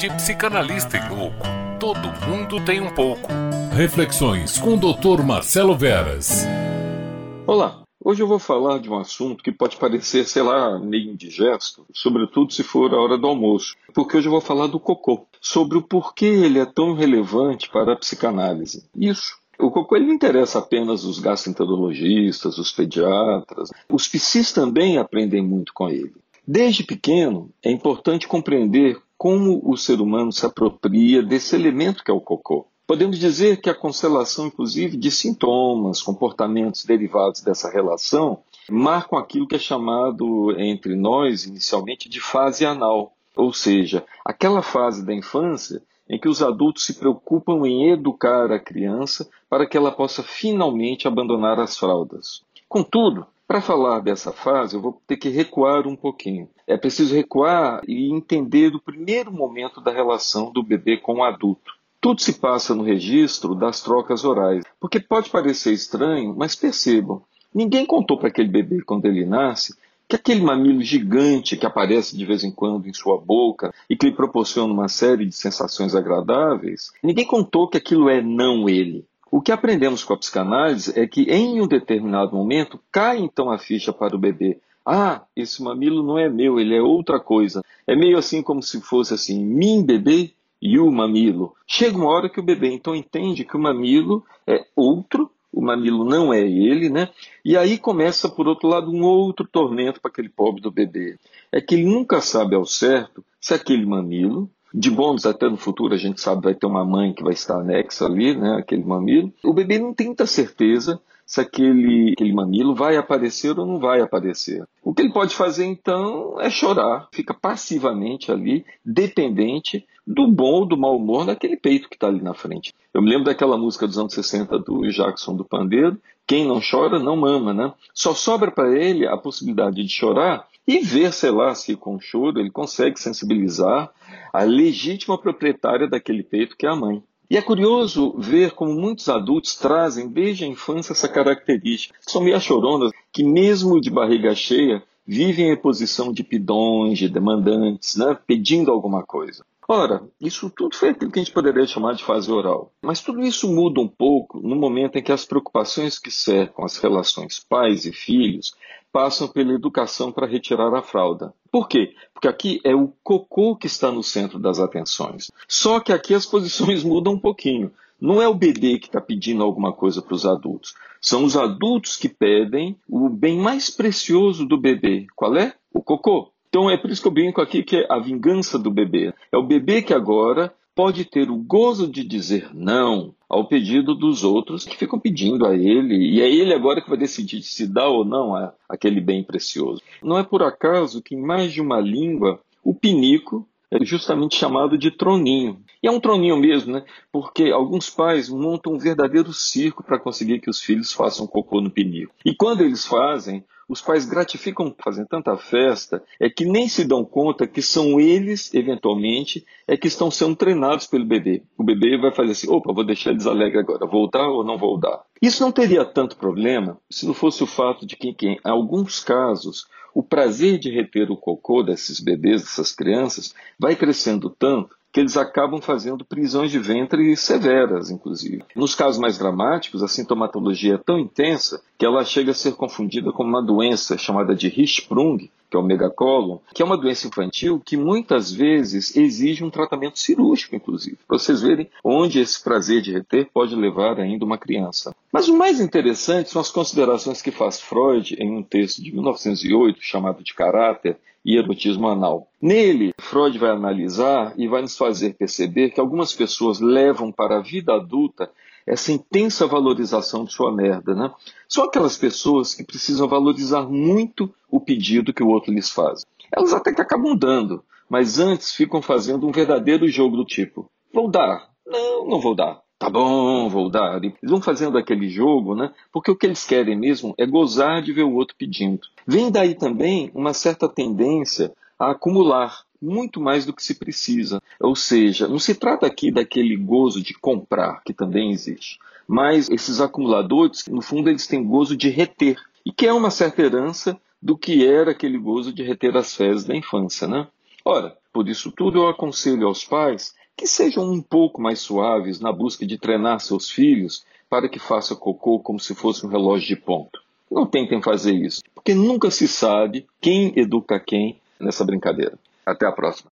De psicanalista e louco, todo mundo tem um pouco. Reflexões com o Dr. Marcelo Veras. Olá, hoje eu vou falar de um assunto que pode parecer, sei lá, meio indigesto, sobretudo se for a hora do almoço, porque hoje eu vou falar do cocô, sobre o porquê ele é tão relevante para a psicanálise. Isso o cocô ele não interessa apenas os gastroenterologistas, os pediatras. Os psis também aprendem muito com ele. Desde pequeno, é importante compreender como o ser humano se apropria desse elemento que é o cocô. Podemos dizer que a constelação, inclusive, de sintomas, comportamentos derivados dessa relação, marcam aquilo que é chamado entre nós, inicialmente, de fase anal, ou seja, aquela fase da infância em que os adultos se preocupam em educar a criança para que ela possa finalmente abandonar as fraldas. Contudo, para falar dessa fase, eu vou ter que recuar um pouquinho. É preciso recuar e entender o primeiro momento da relação do bebê com o adulto. Tudo se passa no registro das trocas orais, porque pode parecer estranho, mas percebam, ninguém contou para aquele bebê quando ele nasce que aquele mamilo gigante que aparece de vez em quando em sua boca e que lhe proporciona uma série de sensações agradáveis, ninguém contou que aquilo é não ele. O que aprendemos com a psicanálise é que em um determinado momento cai então a ficha para o bebê. Ah, esse mamilo não é meu, ele é outra coisa. É meio assim como se fosse assim, mim bebê e o mamilo. Chega uma hora que o bebê então entende que o mamilo é outro o mamilo não é ele, né? E aí começa, por outro lado, um outro tormento para aquele pobre do bebê. É que ele nunca sabe ao certo se aquele mamilo, de bônus até no futuro a gente sabe vai ter uma mãe que vai estar anexa ali, né? Aquele mamilo. O bebê não tem muita certeza se aquele, aquele mamilo vai aparecer ou não vai aparecer. O que ele pode fazer então é chorar, fica passivamente ali, dependente do bom ou do mau humor daquele peito que está ali na frente. Eu me lembro daquela música dos anos 60 do Jackson do Pandeiro, quem não chora não mama, né? Só sobra para ele a possibilidade de chorar e ver, sei lá, se com choro ele consegue sensibilizar a legítima proprietária daquele peito que é a mãe. E é curioso ver como muitos adultos trazem desde a infância essa característica. São meio choronas que, mesmo de barriga cheia, vivem em posição de pidões, de demandantes, né, pedindo alguma coisa. Ora, isso tudo foi aquilo que a gente poderia chamar de fase oral. Mas tudo isso muda um pouco no momento em que as preocupações que cercam as relações pais e filhos passam pela educação para retirar a fralda. Por quê? Porque aqui é o cocô que está no centro das atenções. Só que aqui as posições mudam um pouquinho. Não é o bebê que está pedindo alguma coisa para os adultos. São os adultos que pedem o bem mais precioso do bebê. Qual é? O cocô. Então é por isso que eu brinco aqui que é a vingança do bebê. É o bebê que agora pode ter o gozo de dizer não ao pedido dos outros que ficam pedindo a ele, e é ele agora que vai decidir se dá ou não a, aquele bem precioso. Não é por acaso que em mais de uma língua o pinico é justamente chamado de troninho. E é um troninho mesmo, né? Porque alguns pais montam um verdadeiro circo para conseguir que os filhos façam cocô no pinico. E quando eles fazem, os pais gratificam fazendo tanta festa, é que nem se dão conta que são eles, eventualmente, é que estão sendo treinados pelo bebê. O bebê vai fazer assim, opa, vou deixar eles alegres agora, vou dar ou não vou dar? Isso não teria tanto problema se não fosse o fato de que, em alguns casos, o prazer de reter o cocô desses bebês, dessas crianças, vai crescendo tanto que eles acabam fazendo prisões de ventre severas, inclusive. Nos casos mais dramáticos, a sintomatologia é tão intensa que ela chega a ser confundida com uma doença chamada de Hirschsprung, que é o megacolon, que é uma doença infantil que muitas vezes exige um tratamento cirúrgico, inclusive, para vocês verem onde esse prazer de reter pode levar ainda uma criança. Mas o mais interessante são as considerações que faz Freud em um texto de 1908 chamado de Caráter e Erotismo Anal. Nele, Freud vai analisar e vai nos fazer perceber que algumas pessoas levam para a vida adulta essa intensa valorização de sua merda, né? São aquelas pessoas que precisam valorizar muito o pedido que o outro lhes faz. Elas até que acabam dando, mas antes ficam fazendo um verdadeiro jogo do tipo: vou dar, não, não vou dar. Tá bom, vou dar. Eles vão fazendo aquele jogo, né? Porque o que eles querem mesmo é gozar de ver o outro pedindo. Vem daí também uma certa tendência a acumular muito mais do que se precisa. Ou seja, não se trata aqui daquele gozo de comprar, que também existe, mas esses acumuladores, no fundo, eles têm gozo de reter, e que é uma certa herança do que era aquele gozo de reter as fezes da infância, né? Ora, Por isso tudo eu aconselho aos pais que sejam um pouco mais suaves na busca de treinar seus filhos para que faça cocô como se fosse um relógio de ponto. Não tentem fazer isso, porque nunca se sabe quem educa quem nessa brincadeira. Até a próxima.